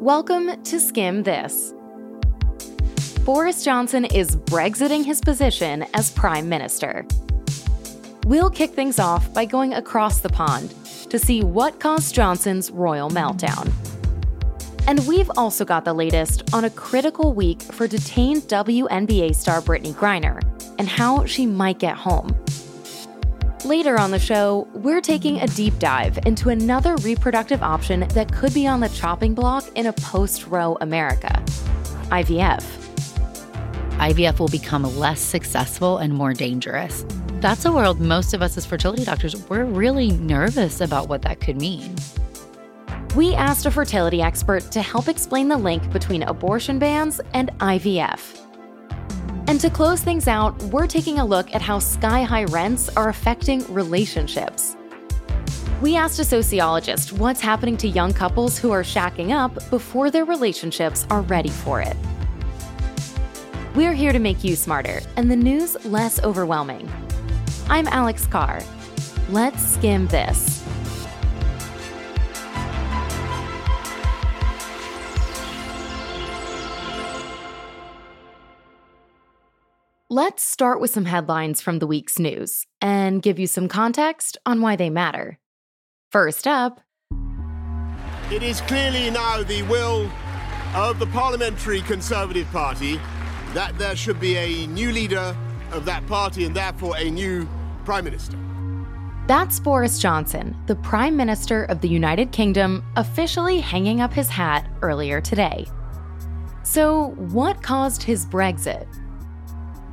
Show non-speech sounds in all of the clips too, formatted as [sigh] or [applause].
Welcome to Skimm This. Boris Johnson is Brexiting his position as Prime Minister. We'll kick things off by going across the pond to see what caused Johnson's royal meltdown. And we've also got the latest on a critical week for detained WNBA star Brittney Griner and how she might get home. Later on the show, we're taking a deep dive into another reproductive option that could be on the chopping block in a post Roe America IVF. IVF will become less successful and more dangerous. That's a world most of us as fertility doctors, we're really nervous about what that could mean. We asked a fertility expert to help explain the link between abortion bans and IVF. And to close things out, we're taking a look at how sky high rents are affecting relationships. We asked a sociologist what's happening to young couples who are shacking up before their relationships are ready for it. We're here to make you smarter and the news less overwhelming. I'm Alex Carr. Let's skim this. Let's start with some headlines from the week's news and give you some context on why they matter. First up, it is clearly now the will of the Parliamentary Conservative Party that there should be a new leader of that party and therefore a new Prime Minister. That's Boris Johnson, the Prime Minister of the United Kingdom, officially hanging up his hat earlier today. So, what caused his Brexit?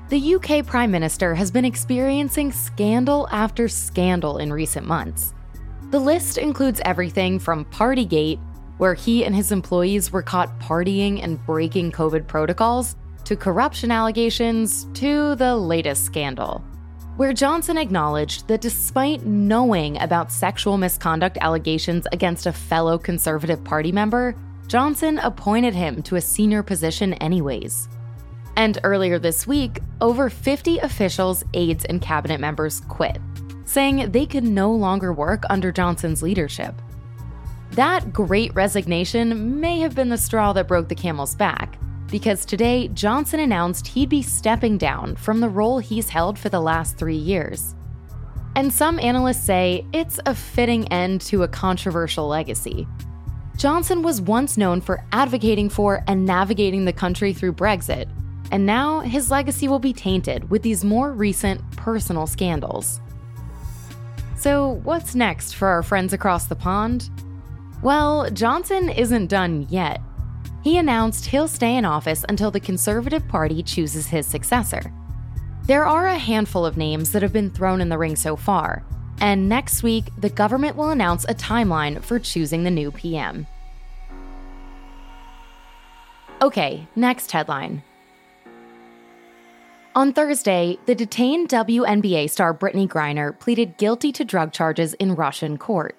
The UK Prime Minister has been experiencing scandal after scandal in recent months. The list includes everything from Partygate, where he and his employees were caught partying and breaking COVID protocols, to corruption allegations, to the latest scandal, where Johnson acknowledged that despite knowing about sexual misconduct allegations against a fellow Conservative Party member, Johnson appointed him to a senior position anyways. And earlier this week, over 50 officials, aides, and cabinet members quit, saying they could no longer work under Johnson's leadership. That great resignation may have been the straw that broke the camel's back, because today Johnson announced he'd be stepping down from the role he's held for the last three years. And some analysts say it's a fitting end to a controversial legacy. Johnson was once known for advocating for and navigating the country through Brexit, and now his legacy will be tainted with these more recent personal scandals. So, what's next for our friends across the pond? Well, Johnson isn't done yet. He announced he'll stay in office until the Conservative Party chooses his successor. There are a handful of names that have been thrown in the ring so far, and next week, the government will announce a timeline for choosing the new PM. Okay, next headline. On Thursday, the detained WNBA star Brittney Griner pleaded guilty to drug charges in Russian court.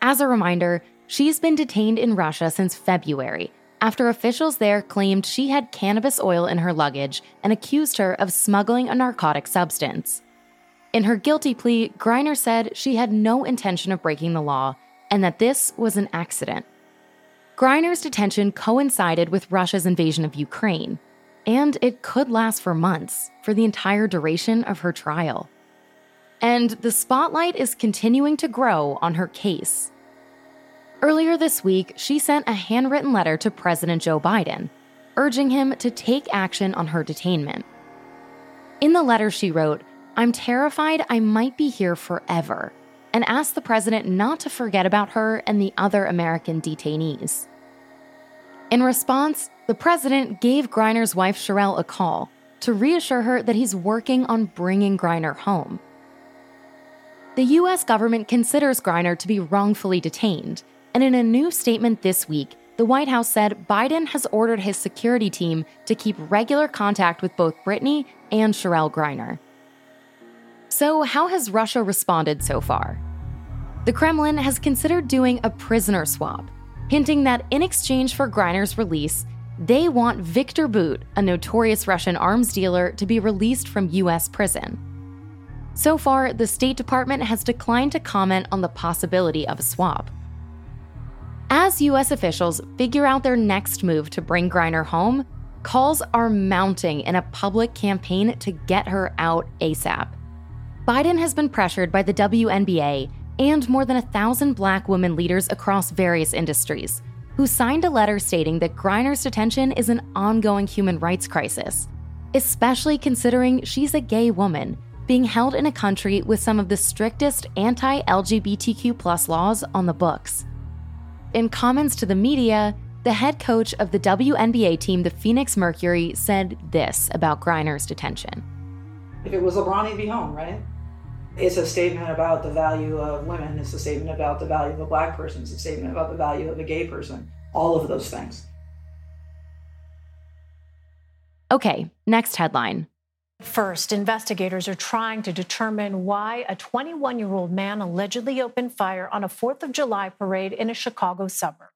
As a reminder, she's been detained in Russia since February after officials there claimed she had cannabis oil in her luggage and accused her of smuggling a narcotic substance. In her guilty plea, Griner said she had no intention of breaking the law and that this was an accident. Griner's detention coincided with Russia's invasion of Ukraine, and it could last for months, for the entire duration of her trial. And the spotlight is continuing to grow on her case. Earlier this week, she sent a handwritten letter to President Joe Biden, urging him to take action on her detainment. In the letter, she wrote, I'm terrified I might be here forever, and asked the president not to forget about her and the other American detainees. In response, the president gave Griner's wife Cherelle a call to reassure her that he's working on bringing Griner home. The US government considers Griner to be wrongfully detained, and in a new statement this week, the White House said Biden has ordered his security team to keep regular contact with both Brittney and Cherelle Griner. So, how has Russia responded so far? The Kremlin has considered doing a prisoner swap, hinting that in exchange for Griner's release, they want Victor Bout, a notorious Russian arms dealer, to be released from US prison. So far, the State Department has declined to comment on the possibility of a swap. As U.S. officials figure out their next move to bring Griner home, calls are mounting in a public campaign to get her out ASAP. Biden has been pressured by the WNBA and more than a thousand black women leaders across various industries, who signed a letter stating that Griner's detention is an ongoing human rights crisis, especially considering she's a gay woman being held in a country with some of the strictest anti LGBTQ laws on the books. In comments to the media, the head coach of the WNBA team, the Phoenix Mercury, said this about Griner's detention. If it was LeBron, he'd be home, right? It's a statement about the value of women. It's a statement about the value of a black person. It's a statement about the value of a gay person. All of those things. Okay, next headline. First, investigators are trying to determine why a 21 year old man allegedly opened fire on a 4th of July parade in a Chicago suburb.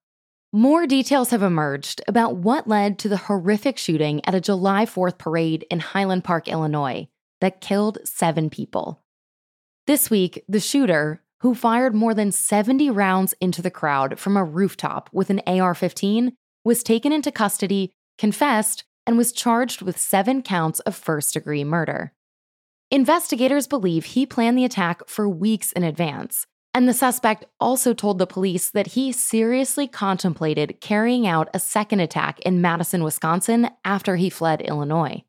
More details have emerged about what led to the horrific shooting at a July 4th parade in Highland Park, Illinois, that killed seven people. This week, the shooter, who fired more than 70 rounds into the crowd from a rooftop with an AR 15, was taken into custody, confessed, and was charged with seven counts of first degree murder. Investigators believe he planned the attack for weeks in advance, and the suspect also told the police that he seriously contemplated carrying out a second attack in Madison, Wisconsin after he fled Illinois.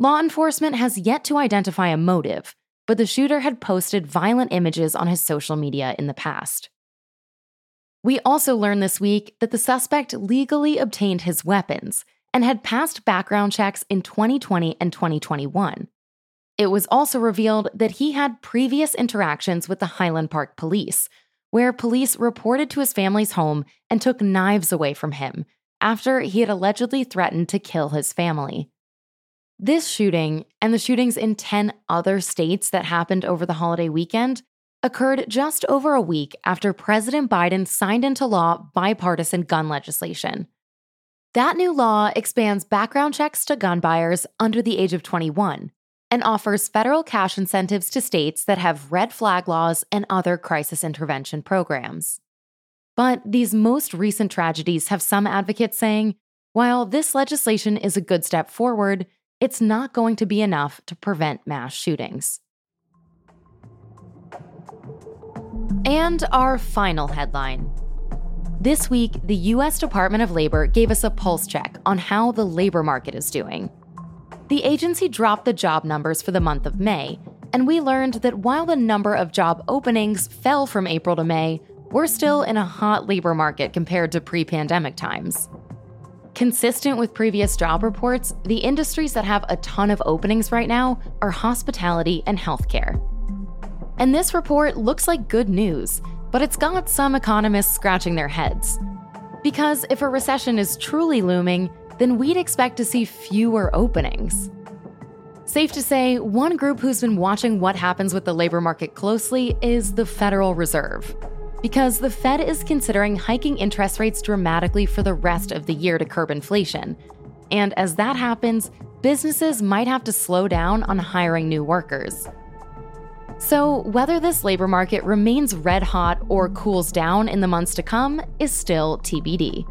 Law enforcement has yet to identify a motive, but the shooter had posted violent images on his social media in the past. We also learned this week that the suspect legally obtained his weapons and had passed background checks in 2020 and 2021. It was also revealed that he had previous interactions with the Highland Park police, where police reported to his family's home and took knives away from him after he had allegedly threatened to kill his family. This shooting and the shootings in 10 other states that happened over the holiday weekend occurred just over a week after President Biden signed into law bipartisan gun legislation. That new law expands background checks to gun buyers under the age of 21 and offers federal cash incentives to states that have red flag laws and other crisis intervention programs. But these most recent tragedies have some advocates saying while this legislation is a good step forward, it's not going to be enough to prevent mass shootings. And our final headline. This week, the US Department of Labor gave us a pulse check on how the labor market is doing. The agency dropped the job numbers for the month of May, and we learned that while the number of job openings fell from April to May, we're still in a hot labor market compared to pre pandemic times. Consistent with previous job reports, the industries that have a ton of openings right now are hospitality and healthcare. And this report looks like good news, but it's got some economists scratching their heads. Because if a recession is truly looming, then we'd expect to see fewer openings. Safe to say, one group who's been watching what happens with the labor market closely is the Federal Reserve because the Fed is considering hiking interest rates dramatically for the rest of the year to curb inflation. And as that happens, businesses might have to slow down on hiring new workers. So, whether this labor market remains red hot or cools down in the months to come is still TBD.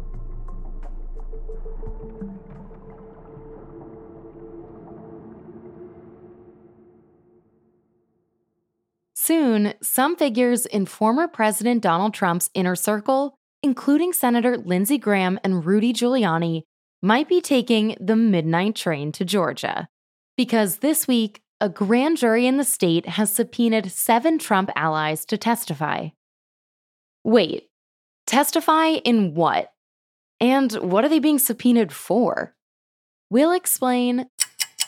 Soon, some figures in former President Donald Trump's inner circle, including Senator Lindsey Graham and Rudy Giuliani, might be taking the midnight train to Georgia. Because this week, a grand jury in the state has subpoenaed seven Trump allies to testify. Wait, testify in what? And what are they being subpoenaed for? We'll explain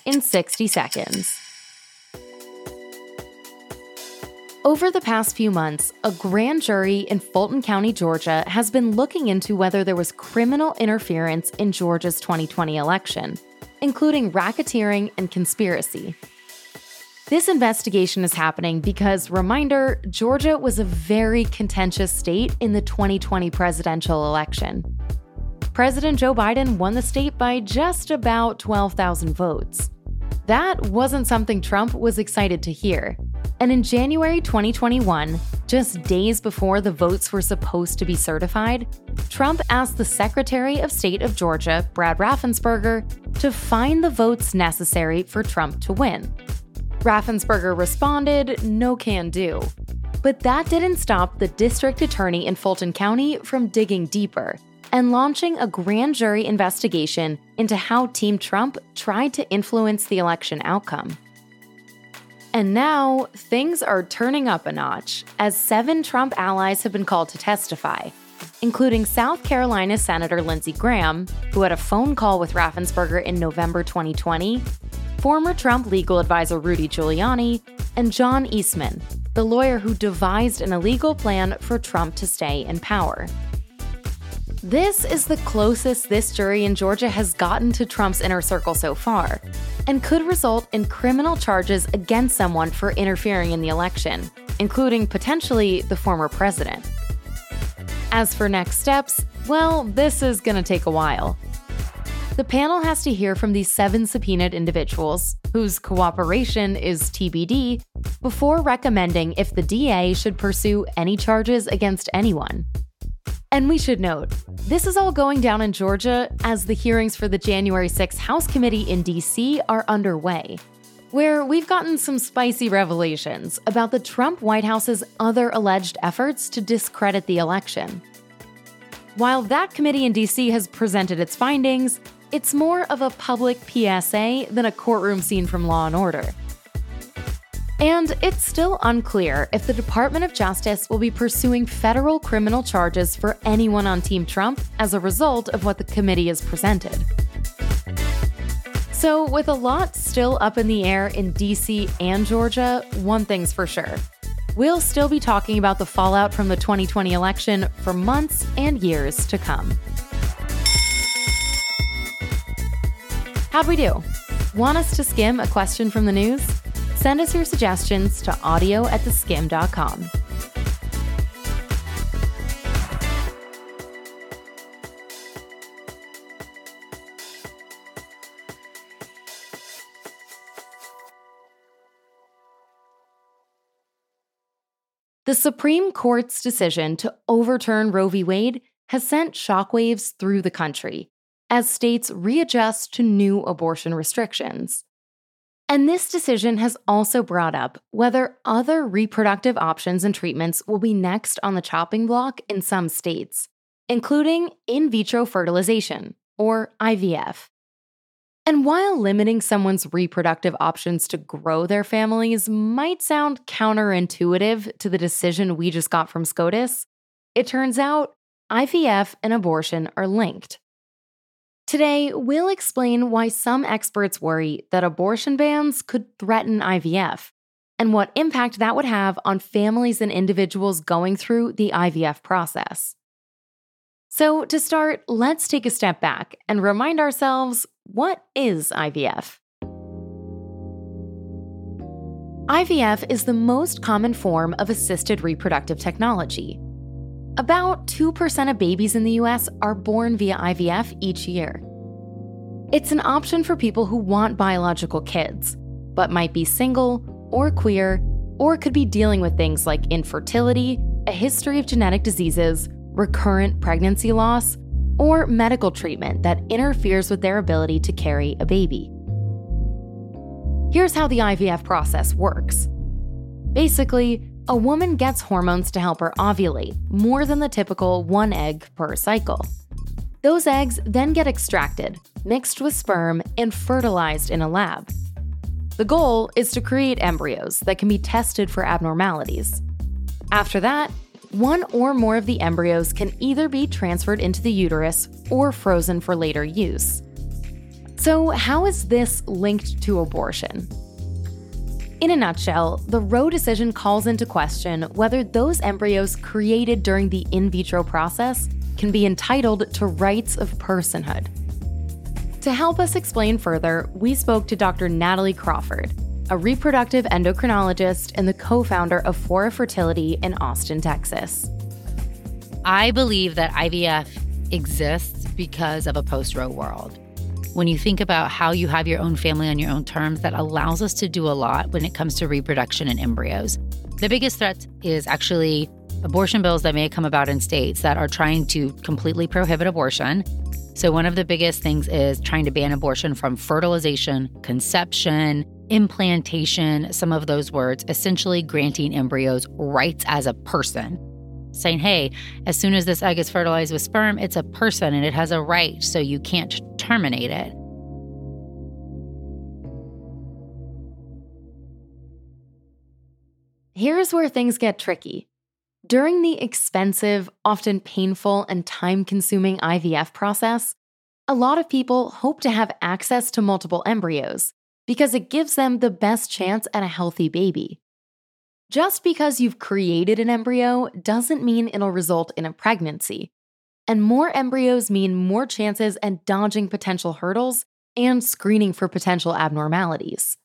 in 60 seconds. Over the past few months, a grand jury in Fulton County, Georgia, has been looking into whether there was criminal interference in Georgia's 2020 election, including racketeering and conspiracy. This investigation is happening because, reminder, Georgia was a very contentious state in the 2020 presidential election. President Joe Biden won the state by just about 12,000 votes. That wasn't something Trump was excited to hear. And in January 2021, just days before the votes were supposed to be certified, Trump asked the Secretary of State of Georgia, Brad Raffensperger, to find the votes necessary for Trump to win. Raffensperger responded, no can do. But that didn't stop the district attorney in Fulton County from digging deeper and launching a grand jury investigation into how Team Trump tried to influence the election outcome. And now, things are turning up a notch as seven Trump allies have been called to testify, including South Carolina Senator Lindsey Graham, who had a phone call with Raffensperger in November 2020, former Trump legal advisor Rudy Giuliani, and John Eastman, the lawyer who devised an illegal plan for Trump to stay in power. This is the closest this jury in Georgia has gotten to Trump's inner circle so far, and could result in criminal charges against someone for interfering in the election, including potentially the former president. As for next steps, well, this is going to take a while. The panel has to hear from these seven subpoenaed individuals, whose cooperation is TBD, before recommending if the DA should pursue any charges against anyone. And we should note, this is all going down in Georgia as the hearings for the January 6th House Committee in DC are underway, where we've gotten some spicy revelations about the Trump White House's other alleged efforts to discredit the election. While that committee in DC has presented its findings, it's more of a public PSA than a courtroom scene from Law and Order. And it's still unclear if the Department of Justice will be pursuing federal criminal charges for anyone on Team Trump as a result of what the committee has presented. So, with a lot still up in the air in DC and Georgia, one thing's for sure. We'll still be talking about the fallout from the 2020 election for months and years to come. How'd we do? Want us to skim a question from the news? Send us your suggestions to audio at theskimm.com. The Supreme Court's decision to overturn Roe v. Wade has sent shockwaves through the country as states readjust to new abortion restrictions. And this decision has also brought up whether other reproductive options and treatments will be next on the chopping block in some states, including in vitro fertilization, or IVF. And while limiting someone's reproductive options to grow their families might sound counterintuitive to the decision we just got from SCOTUS, it turns out IVF and abortion are linked. Today, we'll explain why some experts worry that abortion bans could threaten IVF and what impact that would have on families and individuals going through the IVF process. So, to start, let's take a step back and remind ourselves what is IVF? IVF is the most common form of assisted reproductive technology. About 2% of babies in the US are born via IVF each year. It's an option for people who want biological kids, but might be single or queer, or could be dealing with things like infertility, a history of genetic diseases, recurrent pregnancy loss, or medical treatment that interferes with their ability to carry a baby. Here's how the IVF process works. Basically, a woman gets hormones to help her ovulate, more than the typical one egg per cycle. Those eggs then get extracted, mixed with sperm, and fertilized in a lab. The goal is to create embryos that can be tested for abnormalities. After that, one or more of the embryos can either be transferred into the uterus or frozen for later use. So, how is this linked to abortion? In a nutshell, the Roe decision calls into question whether those embryos created during the in vitro process can be entitled to rights of personhood. To help us explain further, we spoke to Dr. Natalie Crawford, a reproductive endocrinologist and the co founder of Fora Fertility in Austin, Texas. I believe that IVF exists because of a post Roe world. When you think about how you have your own family on your own terms, that allows us to do a lot when it comes to reproduction and embryos. The biggest threat is actually abortion bills that may come about in states that are trying to completely prohibit abortion. So, one of the biggest things is trying to ban abortion from fertilization, conception, implantation, some of those words, essentially granting embryos rights as a person. Saying, hey, as soon as this egg is fertilized with sperm, it's a person and it has a right, so you can't terminate it. Here's where things get tricky. During the expensive, often painful, and time consuming IVF process, a lot of people hope to have access to multiple embryos because it gives them the best chance at a healthy baby. Just because you've created an embryo doesn't mean it'll result in a pregnancy. And more embryos mean more chances at dodging potential hurdles and screening for potential abnormalities.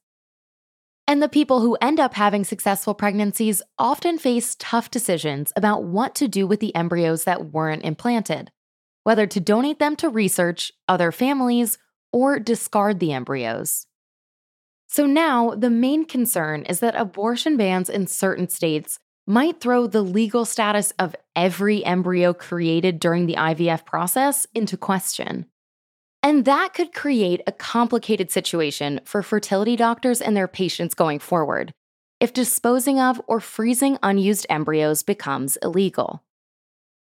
And the people who end up having successful pregnancies often face tough decisions about what to do with the embryos that weren't implanted, whether to donate them to research, other families, or discard the embryos. So now, the main concern is that abortion bans in certain states might throw the legal status of every embryo created during the IVF process into question. And that could create a complicated situation for fertility doctors and their patients going forward if disposing of or freezing unused embryos becomes illegal.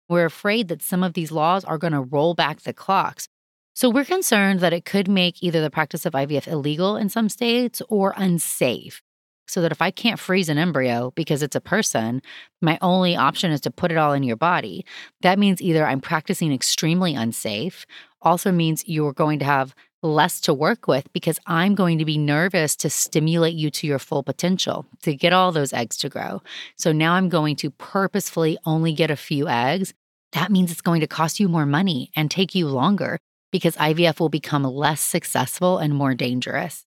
We're afraid that some of these laws are going to roll back the clocks so we're concerned that it could make either the practice of IVF illegal in some states or unsafe. So that if I can't freeze an embryo because it's a person, my only option is to put it all in your body. That means either I'm practicing extremely unsafe, also means you're going to have less to work with because I'm going to be nervous to stimulate you to your full potential, to get all those eggs to grow. So now I'm going to purposefully only get a few eggs. That means it's going to cost you more money and take you longer because IVF will become less successful and more dangerous.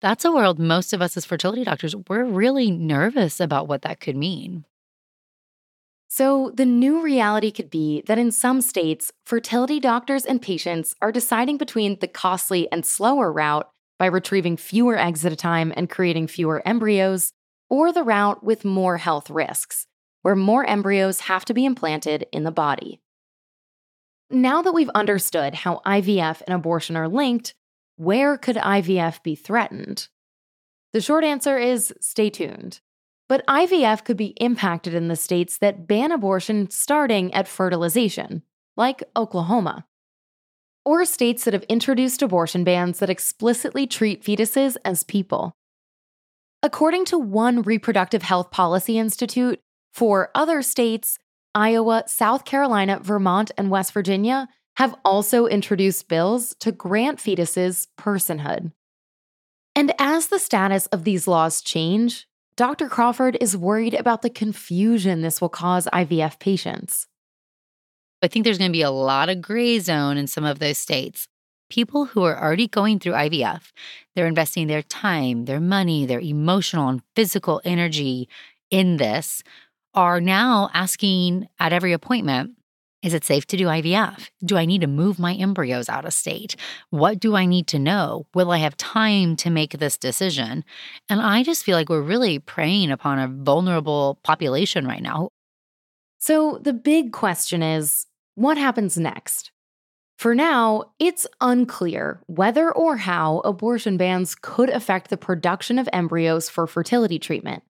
That's a world most of us as fertility doctors, we're really nervous about what that could mean. So, the new reality could be that in some states, fertility doctors and patients are deciding between the costly and slower route by retrieving fewer eggs at a time and creating fewer embryos, or the route with more health risks, where more embryos have to be implanted in the body. Now that we've understood how IVF and abortion are linked, where could IVF be threatened? The short answer is stay tuned. But IVF could be impacted in the states that ban abortion starting at fertilization, like Oklahoma. Or states that have introduced abortion bans that explicitly treat fetuses as people. According to one reproductive health policy institute, for other states, Iowa, South Carolina, Vermont, and West Virginia have also introduced bills to grant fetuses personhood. And as the status of these laws change, Dr. Crawford is worried about the confusion this will cause IVF patients. I think there's going to be a lot of gray zone in some of those states. People who are already going through IVF, they're investing their time, their money, their emotional and physical energy in this are now asking at every appointment is it safe to do IVF? Do I need to move my embryos out of state? What do I need to know? Will I have time to make this decision? And I just feel like we're really preying upon a vulnerable population right now. So the big question is what happens next? For now, it's unclear whether or how abortion bans could affect the production of embryos for fertility treatment.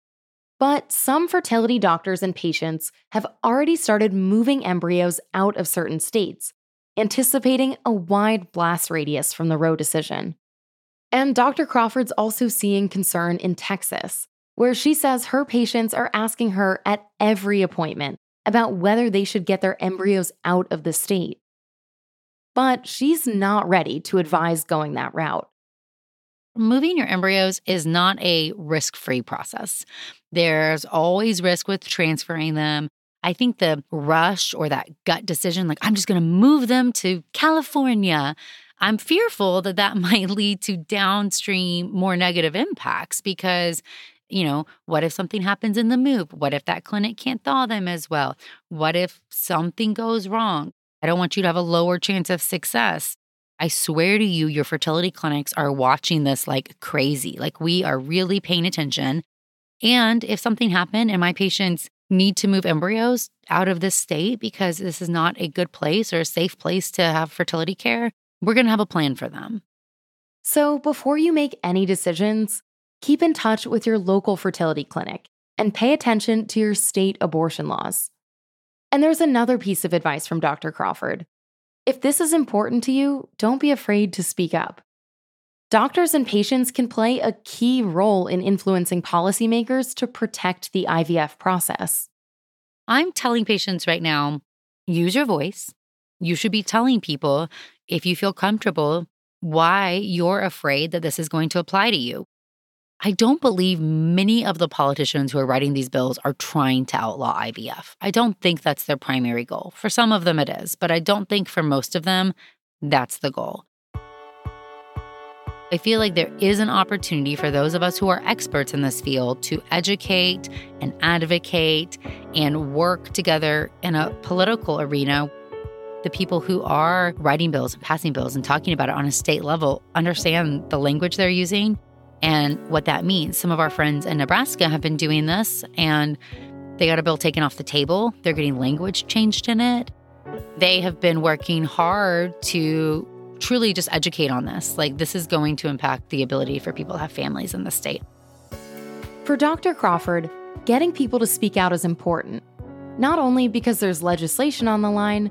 But some fertility doctors and patients have already started moving embryos out of certain states, anticipating a wide blast radius from the Roe decision. And Dr. Crawford's also seeing concern in Texas, where she says her patients are asking her at every appointment about whether they should get their embryos out of the state. But she's not ready to advise going that route. Moving your embryos is not a risk free process. There's always risk with transferring them. I think the rush or that gut decision, like, I'm just going to move them to California, I'm fearful that that [laughs] might lead to downstream more negative impacts because you know, what if something happens in the move? What if that clinic can't thaw them as well? What if something goes wrong? I don't want you to have a lower chance of success. I swear to you, your fertility clinics are watching this like crazy. Like we are really paying attention. And if something happened and my patients need to move embryos out of this state because this is not a good place or a safe place to have fertility care, we're going to have a plan for them. So before you make any decisions, keep in touch with your local fertility clinic and pay attention to your state abortion laws. And there's another piece of advice from Dr. Crawford. If this is important to you, don't be afraid to speak up. Doctors and patients can play a key role in influencing policymakers to protect the IVF process. I'm telling patients right now use your voice. You should be telling people, if you feel comfortable, why you're afraid that this is going to apply to you. I don't believe many of the politicians who are writing these bills are trying to outlaw IVF. I don't think that's their primary goal. For some of them, it is, but I don't think for most of them, that's the goal. I feel like there is an opportunity for those of us who are experts in this field to educate and advocate and work together in a political arena. The people who are writing bills and passing bills and talking about it on a state level understand the language they're using and what that means. Some of our friends in Nebraska have been doing this and they got a bill taken off the table. They're getting language changed in it. They have been working hard to truly just educate on this. Like, this is going to impact the ability for people to have families in the state. For Dr. Crawford, getting people to speak out is important, not only because there's legislation on the line,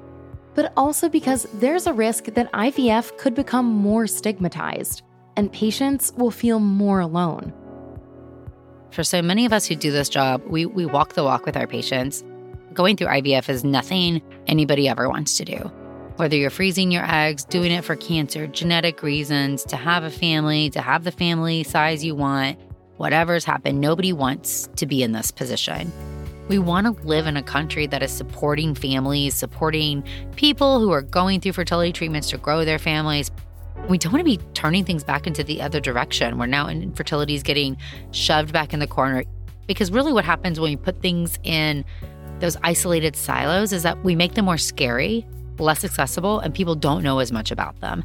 but also because there's a risk that IVF could become more stigmatized and patients will feel more alone. For so many of us who do this job, we, we walk the walk with our patients. Going through IVF is nothing anybody ever wants to do. Whether you're freezing your eggs, doing it for cancer, genetic reasons, to have a family, to have the family size you want, whatever's happened, nobody wants to be in this position. We want to live in a country that is supporting families, supporting people who are going through fertility treatments to grow their families, we don't want to be turning things back into the other direction where now infertility is getting shoved back in the corner. Because really, what happens when we put things in those isolated silos is that we make them more scary, less accessible, and people don't know as much about them.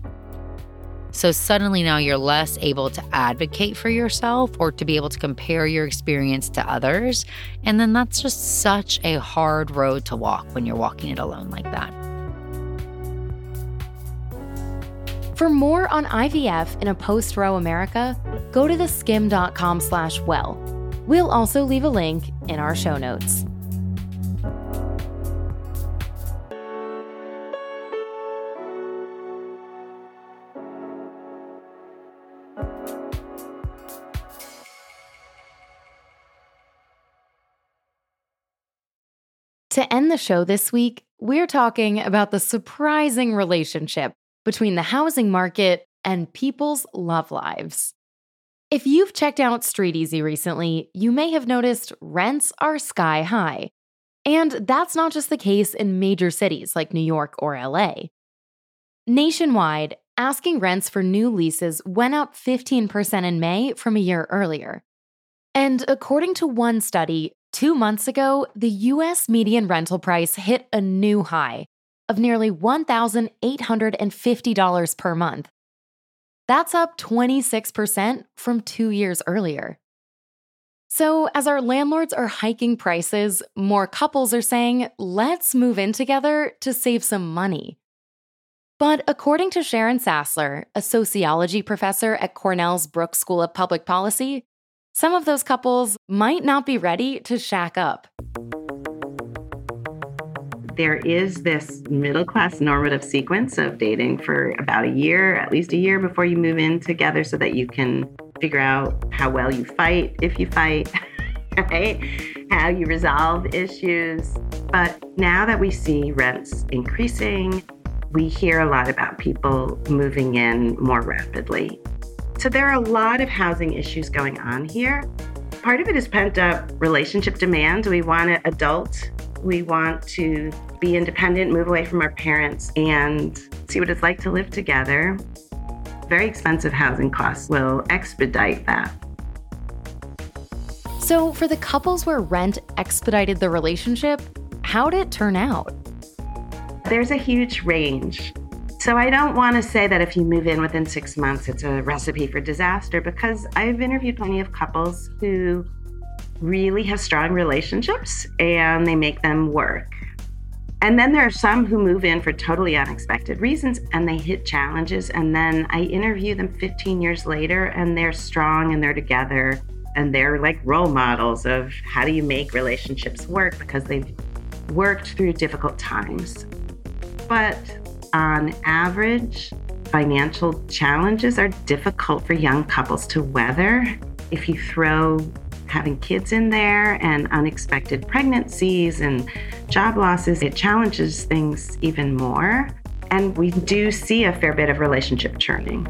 So suddenly now you're less able to advocate for yourself or to be able to compare your experience to others. And then that's just such a hard road to walk when you're walking it alone like that. For more on IVF in a post-Roe America, go to theskimm.com slash well. We'll also leave a link in our show notes. To end the show this week, we're talking about the surprising relationship between the housing market and people's love lives. If you've checked out StreetEasy recently, you may have noticed rents are sky high. And that's not just the case in major cities like New York or LA. Nationwide, asking rents for new leases went up 15% in May from a year earlier. And according to one study, two months ago, the US median rental price hit a new high of nearly $1,850 per month. That's up 26% from two years earlier. So, as our landlords are hiking prices, more couples are saying, let's move in together to save some money. But according to Sharon Sassler, a sociology professor at Cornell's Brooks School of Public Policy, some of those couples might not be ready to shack up there is this middle class normative sequence of dating for about a year, at least a year before you move in together so that you can figure out how well you fight if you fight, [laughs] right? How you resolve issues. But now that we see rents increasing, we hear a lot about people moving in more rapidly. So there are a lot of housing issues going on here. Part of it is pent up relationship demand. We want adult we want to be independent, move away from our parents, and see what it's like to live together. Very expensive housing costs will expedite that. So, for the couples where rent expedited the relationship, how did it turn out? There's a huge range. So I don't want to say that if you move in within six months, it's a recipe for disaster because I've interviewed plenty of couples who really have strong relationships and they make them work. And then there are some who move in for totally unexpected reasons and they hit challenges. And then I interview them 15 years later and they're strong and they're together and they're like role models of how do you make relationships work because they've worked through difficult times. But on average, financial challenges are difficult for young couples to weather. If you throw having kids in there and unexpected pregnancies and job losses, it challenges things even more. And we do see a fair bit of relationship churning.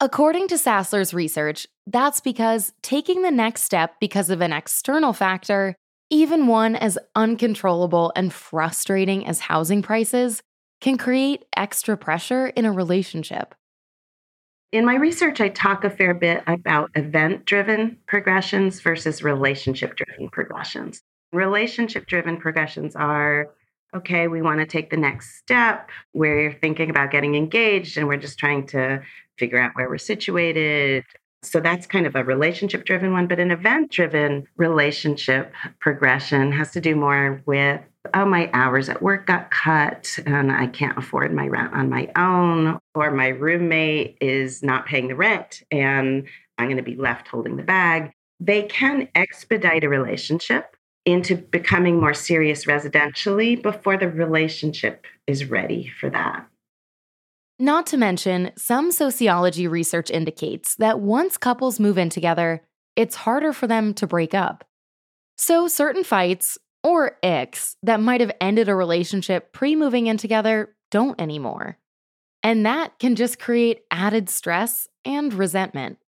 According to Sassler's research, that's because taking the next step because of an external factor, even one as uncontrollable and frustrating as housing prices, can create extra pressure in a relationship. In my research, I talk a fair bit about event driven progressions versus relationship driven progressions. Relationship driven progressions are okay, we want to take the next step. We're thinking about getting engaged and we're just trying to figure out where we're situated. So that's kind of a relationship driven one. But an event driven relationship progression has to do more with, oh, my hours at work got cut and I can't afford my rent on my own, or my roommate is not paying the rent and I'm going to be left holding the bag. They can expedite a relationship into becoming more serious residentially before the relationship is ready for that. Not to mention, some sociology research indicates that once couples move in together, it's harder for them to break up. So, certain fights, or icks, that might have ended a relationship pre moving in together don't anymore. And that can just create added stress and resentment.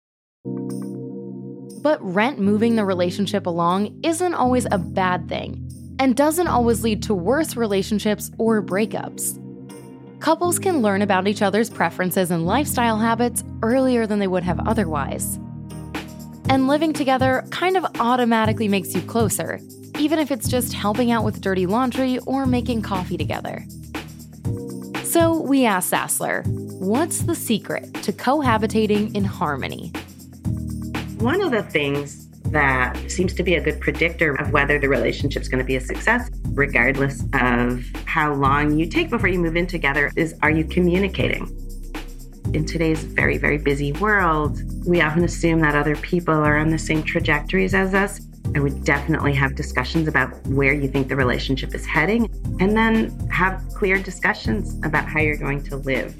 But rent moving the relationship along isn't always a bad thing, and doesn't always lead to worse relationships or breakups. Couples can learn about each other's preferences and lifestyle habits earlier than they would have otherwise. And living together kind of automatically makes you closer, even if it's just helping out with dirty laundry or making coffee together. So we asked Sassler, what's the secret to cohabitating in harmony? One of the things that seems to be a good predictor of whether the relationship is going to be a success, regardless of how long you take before you move in together, is are you communicating? In today's very, very busy world, we often assume that other people are on the same trajectories as us. I would definitely have discussions about where you think the relationship is heading, and then have clear discussions about how you're going to live.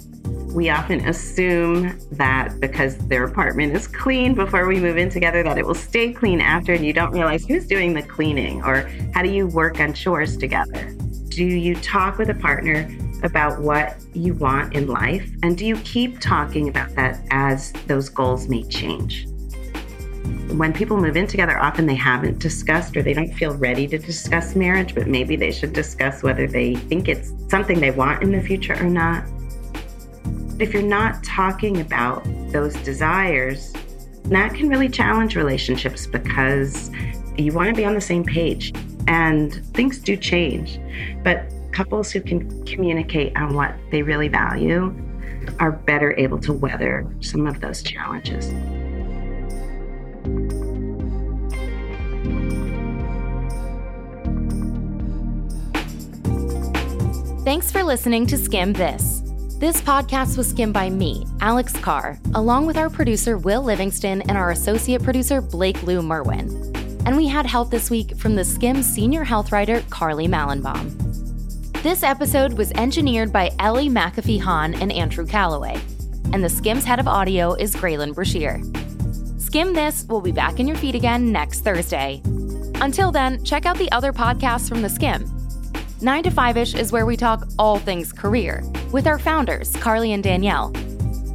We often assume that because their apartment is clean before we move in together, that it will stay clean after, and you don't realize who's doing the cleaning or how do you work on chores together. Do you talk with a partner about what you want in life? And do you keep talking about that as those goals may change? When people move in together, often they haven't discussed or they don't feel ready to discuss marriage, but maybe they should discuss whether they think it's something they want in the future or not. If you're not talking about those desires, that can really challenge relationships because you want to be on the same page and things do change. But couples who can communicate on what they really value are better able to weather some of those challenges. Thanks for listening to Skimm This. This podcast was skimmed by me, Alex Carr, along with our producer Will Livingston and our associate producer Blake Lou Merwin. And we had help this week from the Skimm senior health writer Carly Mallenbaum. This episode was engineered by Ellie McAfee Hahn and Andrew Calloway, and the Skimm's head of audio is Graylin Brashear. Skimm This will be back in your feed again next Thursday. Until then, check out the other podcasts from the Skimm 9 to 5 ish is where we talk all things career with our founders, Carly and Danielle.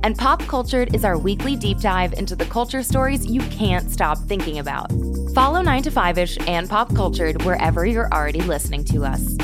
And Pop Cultured is our weekly deep dive into the culture stories you can't stop thinking about. Follow 9 to 5 ish and Pop Cultured wherever you're already listening to us.